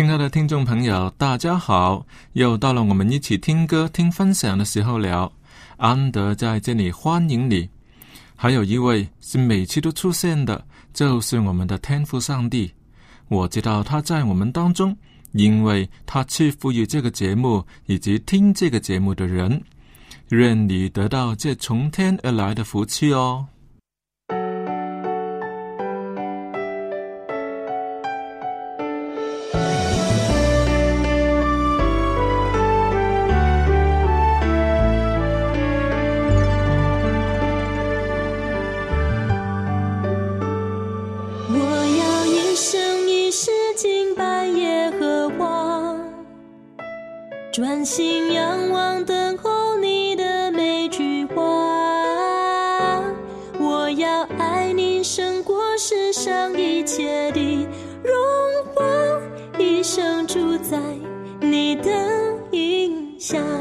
亲爱的听众朋友，大家好！又到了我们一起听歌、听分享的时候了。安德在这里欢迎你。还有一位是每期都出现的，就是我们的天父上帝。我知道他在我们当中，因为他赐福于这个节目以及听这个节目的人。愿你得到这从天而来的福气哦。一生住在你的影下。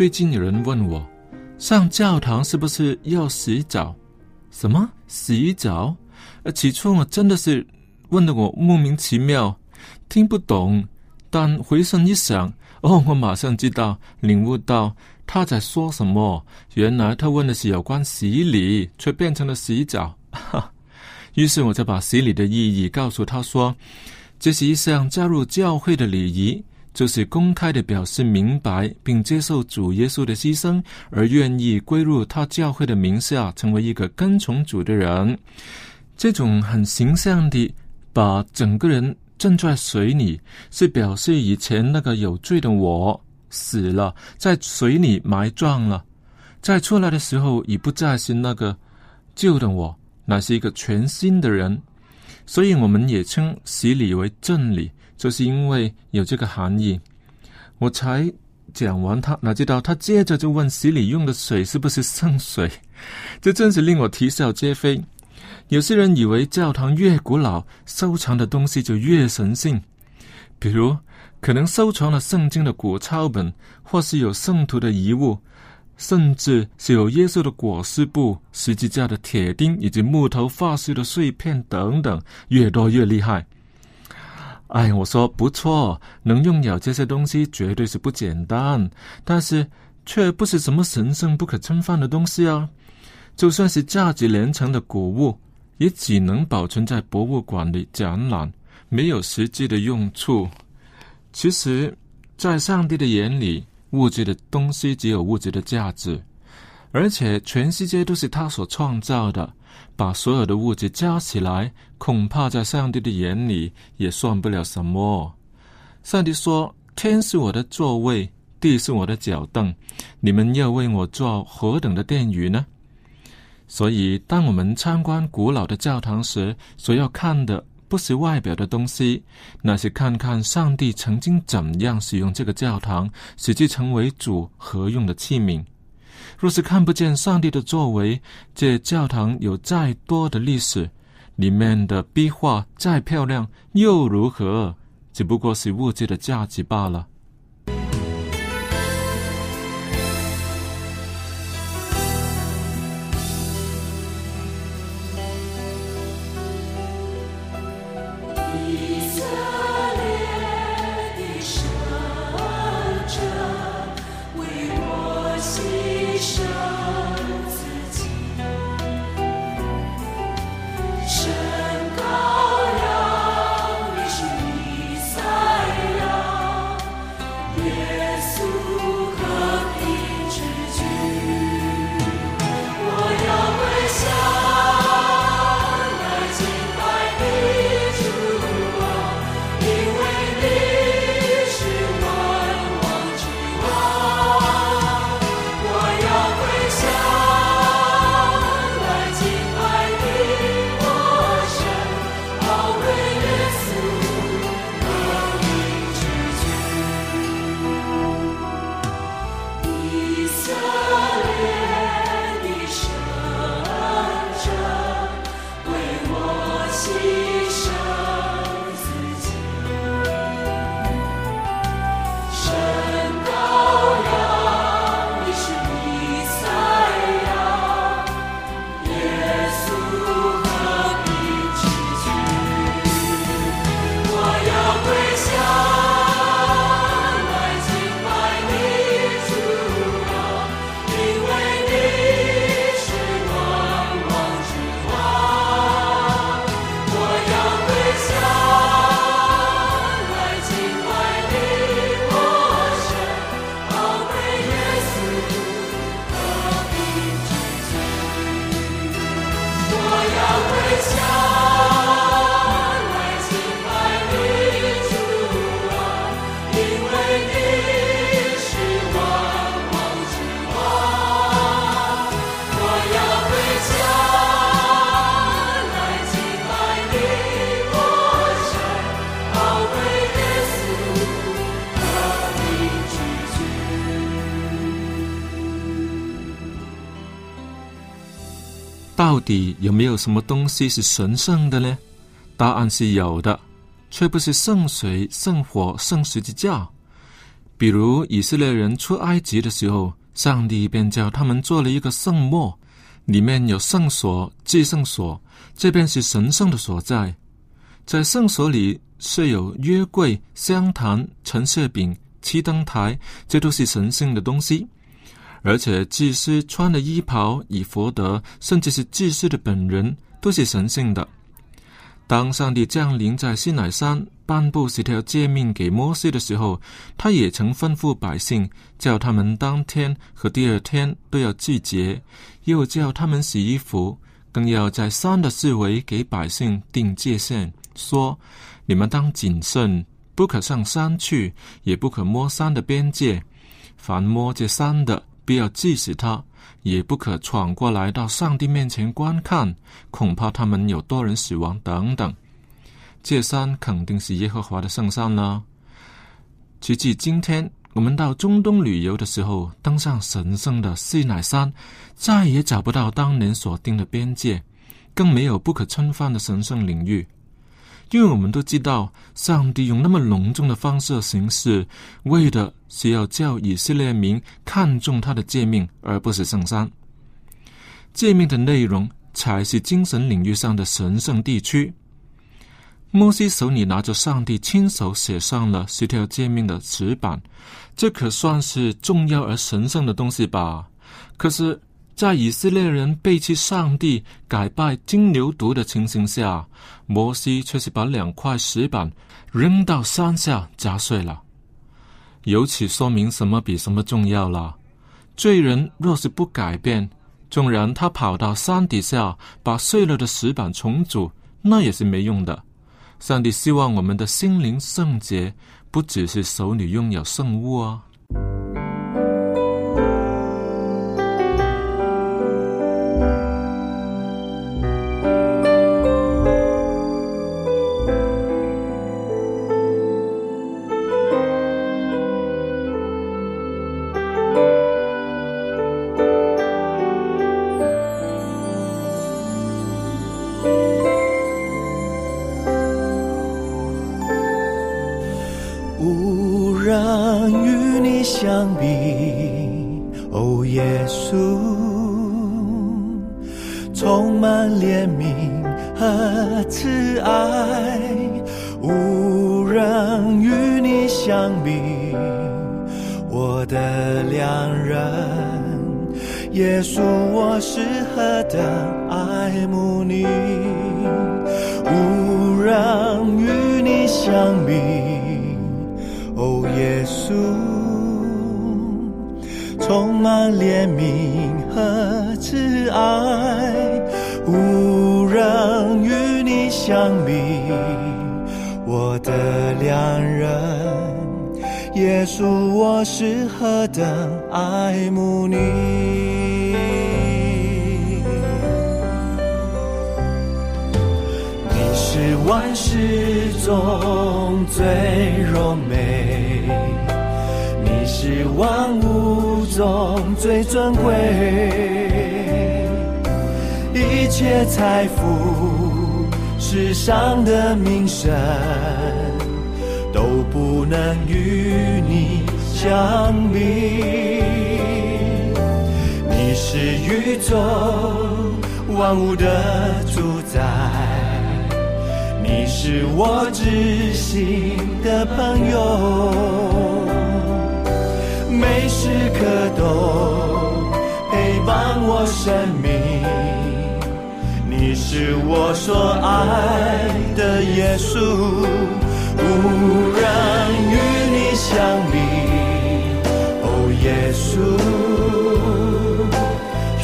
最近有人问我，上教堂是不是要洗澡？什么洗澡？起初我真的是问的我莫名其妙，听不懂。但回身一想，哦，我马上知道，领悟到他在说什么。原来他问的是有关洗礼，却变成了洗澡。哈，于是我就把洗礼的意义告诉他说，这是一项加入教会的礼仪。就是公开的表示明白并接受主耶稣的牺牲，而愿意归入他教会的名下，成为一个跟从主的人。这种很形象的把整个人浸在水里，是表示以前那个有罪的我死了，在水里埋葬了，在出来的时候已不再是那个旧的我，乃是一个全新的人。所以我们也称洗礼为正理。就是因为有这个含义，我才讲完他，哪知道他接着就问洗礼用的水是不是圣水？这真是令我啼笑皆非。有些人以为教堂越古老，收藏的东西就越神圣，比如可能收藏了圣经的古抄本，或是有圣徒的遗物，甚至是有耶稣的裹尸布、十字架的铁钉以及木头发饰的碎片等等，越多越厉害。哎，我说不错，能拥有这些东西绝对是不简单，但是却不是什么神圣不可侵犯的东西啊！就算是价值连城的古物，也只能保存在博物馆里展览，没有实际的用处。其实，在上帝的眼里，物质的东西只有物质的价值，而且全世界都是他所创造的。把所有的物质加起来，恐怕在上帝的眼里也算不了什么。上帝说：“天是我的座位，地是我的脚凳，你们要为我做何等的殿宇呢？”所以，当我们参观古老的教堂时，所要看的不是外表的东西，那是看看上帝曾经怎样使用这个教堂，使其成为主合用的器皿。若是看不见上帝的作为，这教堂有再多的历史，里面的壁画再漂亮又如何？只不过是物质的价值罢了。到底有没有什么东西是神圣的呢？答案是有的。却不是圣水、圣火、圣十字架。比如以色列人出埃及的时候，上帝便叫他们做了一个圣墓，里面有圣所、祭圣所，这便是神圣的所在。在圣所里设有约柜、香坛、陈设饼、七灯台，这都是神圣的东西。而且祭司穿的衣袍、以佛德，甚至是祭司的本人，都是神圣的。当上帝降临在西乃山，颁布十条诫命给摩西的时候，他也曾吩咐百姓，叫他们当天和第二天都要祭节，又叫他们洗衣服，更要在山的四围给百姓定界限，说：你们当谨慎，不可上山去，也不可摸山的边界，凡摸这山的。必要祭死他，也不可闯过来到上帝面前观看，恐怕他们有多人死亡等等。这山肯定是耶和华的圣山了。直至今天，我们到中东旅游的时候，登上神圣的西乃山，再也找不到当年所定的边界，更没有不可侵犯的神圣领域。因为我们都知道，上帝用那么隆重的方式行事，为的是要叫以色列民看重他的诫命，而不是圣山。诫命的内容才是精神领域上的神圣地区。摩西手里拿着上帝亲手写上了十条诫命的纸板，这可算是重要而神圣的东西吧？可是。在以色列人背弃上帝、改拜金牛犊的情形下，摩西却是把两块石板扔到山下砸碎了。由此说明什么比什么重要了。罪人若是不改变，纵然他跑到山底下把碎了的石板重组，那也是没用的。上帝希望我们的心灵圣洁，不只是手里拥有圣物啊。无人与你相比哦耶稣充满怜悯和慈爱无人与你相比我的良人耶稣我是何等爱慕你无人与你相比耶稣充满怜悯和慈爱无人与你相比我的良人。耶稣我是何等爱慕你。你是万世中最柔美。是万物。中最尊贵，一切财富，世上的名声，都不能与你相比。你是宇宙万物的主宰，你是我知心的朋友。每时刻都陪伴我生命，你是我所爱的耶稣，无人与你相比。哦，耶稣，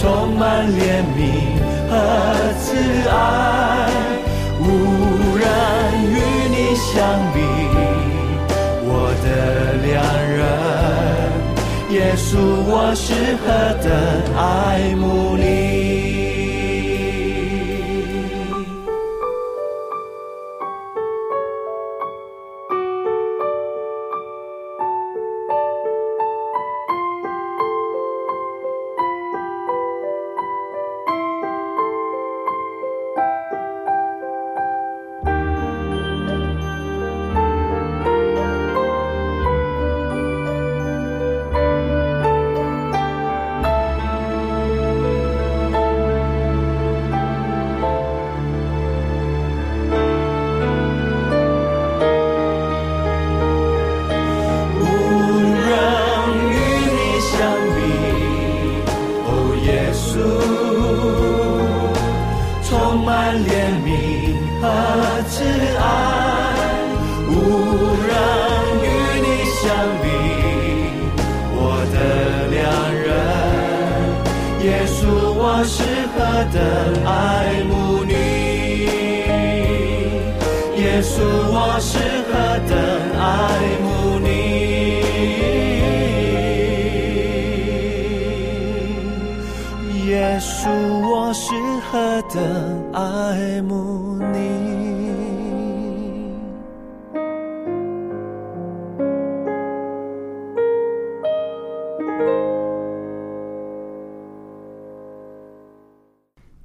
充满怜悯和慈爱，无人与你相比，我的良人。稣，我是何等爱慕你。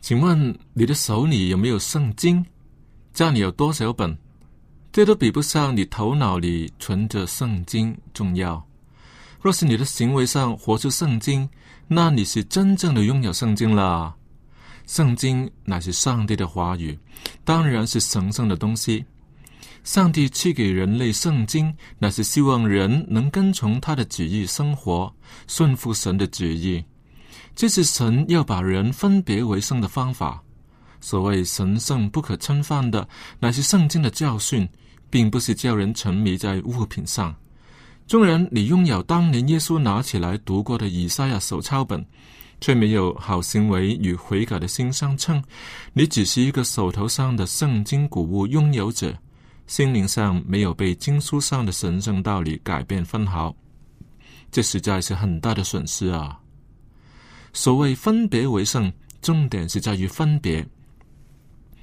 请问你的手里有没有圣经？家里有多少本？这都比不上你头脑里存着圣经重要。若是你的行为上活出圣经，那你是真正的拥有圣经了。圣经乃是上帝的话语，当然是神圣的东西。上帝赐给人类圣经，乃是希望人能跟从他的旨意生活，顺服神的旨意。这是神要把人分别为圣的方法。所谓神圣不可侵犯的，乃是圣经的教训，并不是叫人沉迷在物品上。纵然你拥有当年耶稣拿起来读过的以赛亚手抄本，却没有好行为与悔改的心相称，你只是一个手头上的圣经古物拥有者，心灵上没有被经书上的神圣道理改变分毫，这实在是很大的损失啊！所谓分别为圣，重点是在于分别。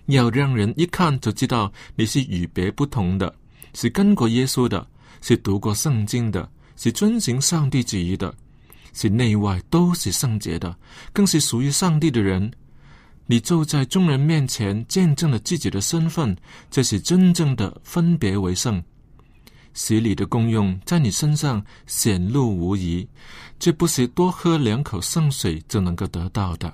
要让人一看就知道你是与别不同的，是跟过耶稣的，是读过圣经的，是遵行上帝旨意的，是内外都是圣洁的，更是属于上帝的人。你就在众人面前见证了自己的身份，这是真正的分别为圣。洗礼的功用在你身上显露无疑，这不是多喝两口圣水就能够得到的。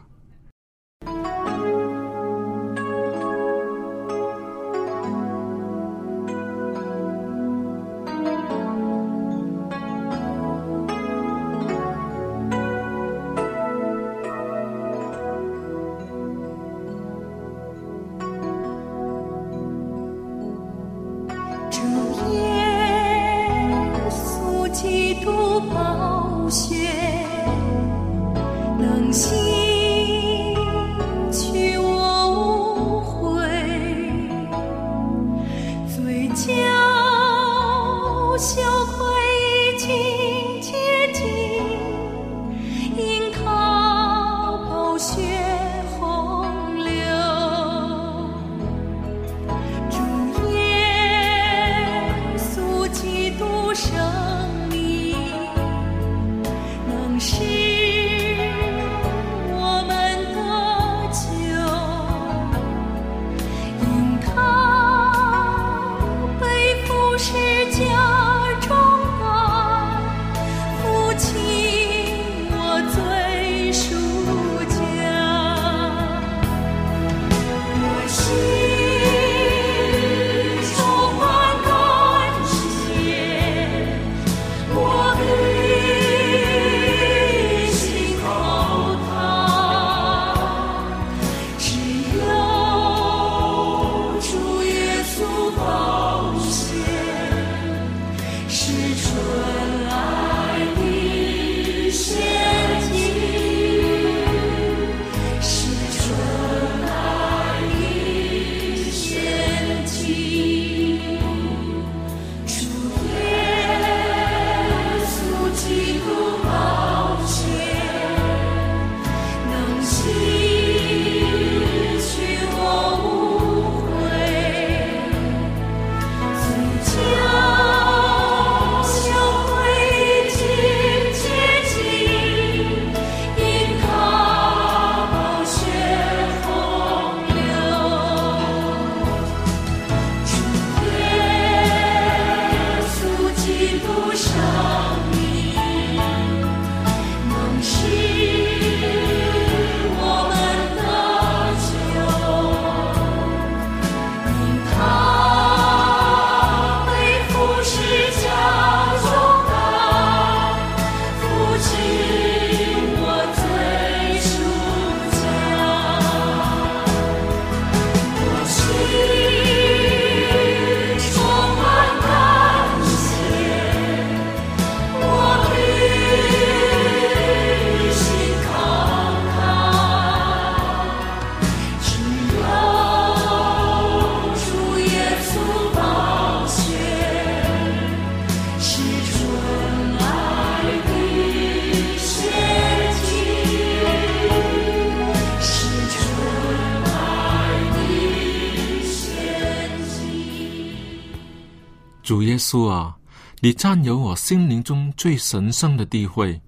你占有我心灵中最神圣的地位，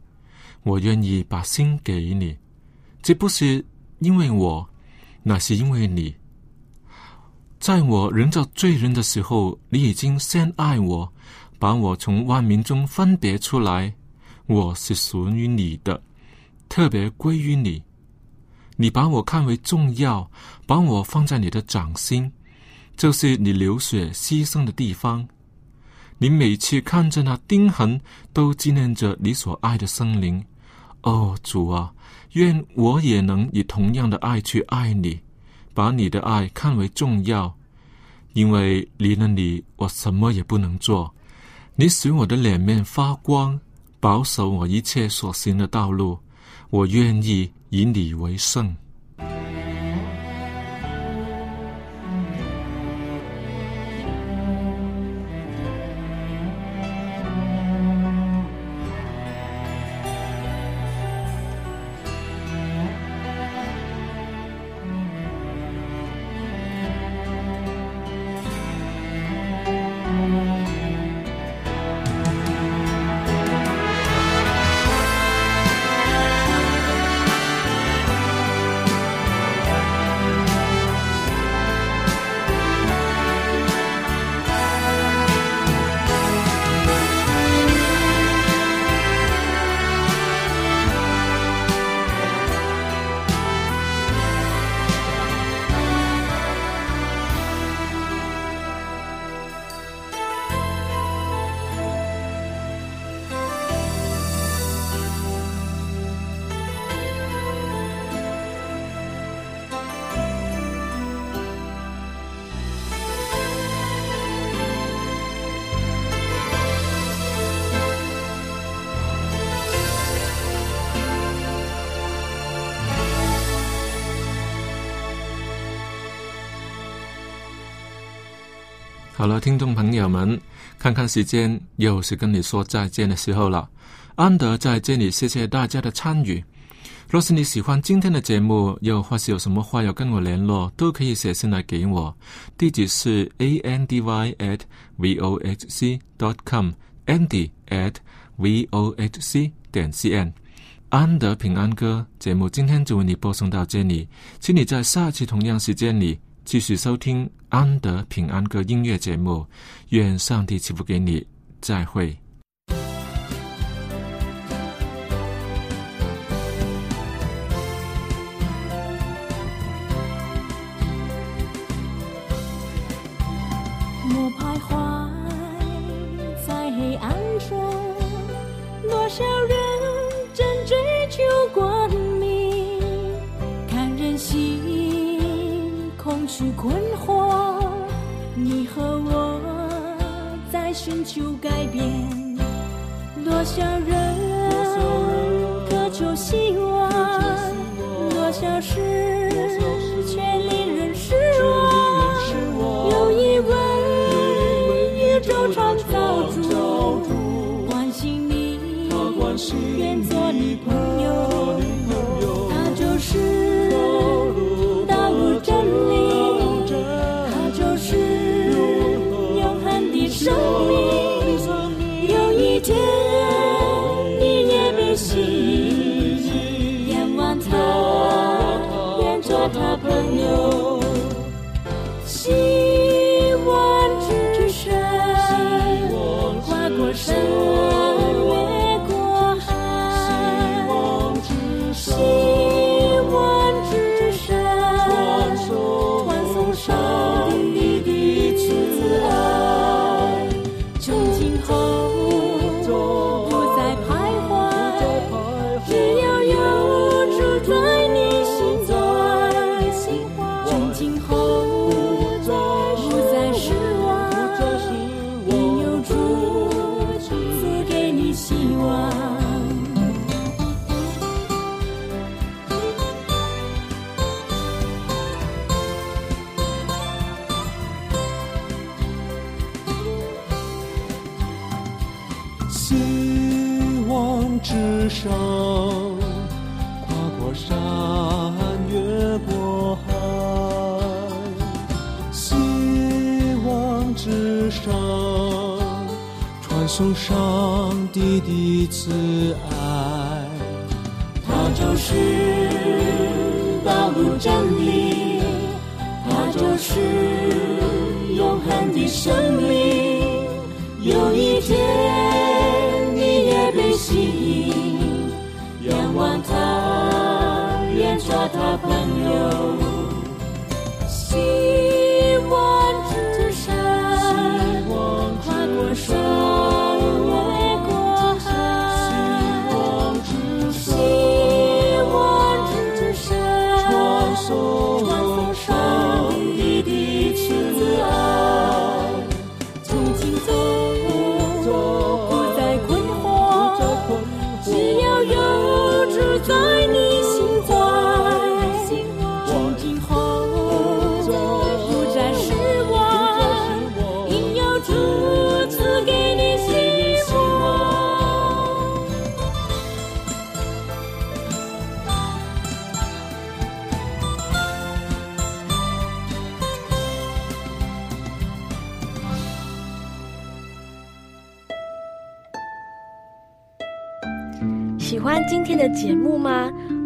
我愿意把心给你。这不是因为我，那是因为你。在我仍做罪人的时候，你已经先爱我，把我从万民中分别出来。我是属于你的，特别归于你。你把我看为重要，把我放在你的掌心，就是你流血牺牲的地方。你每次看着那钉痕，都纪念着你所爱的生灵。哦，主啊，愿我也能以同样的爱去爱你，把你的爱看为重要。因为离了你，我什么也不能做。你使我的脸面发光，保守我一切所行的道路。我愿意。以你为圣。好了，听众朋友们，看看时间，又是跟你说再见的时候了。安德在这里，谢谢大家的参与。若是你喜欢今天的节目，又或是有什么话要跟我联络，都可以写信来给我，地址是 a n d y at v o h c dot com，andy at v o h c 点 c n。安德平安歌节目今天就为你播送到这里，请你在下期同样时间里。继续收听安德平安歌音乐节目，愿上帝赐福给你，再会。莫徘徊在黑暗中，多少人正追求光明，看人心空虚困惑。你和我在寻求改变，多少人渴求希望，多少事希望之上，传送上帝的慈爱。他就是道路真理，他就是永恒的生命。有一天你也被吸引，仰望他，愿做他朋友。说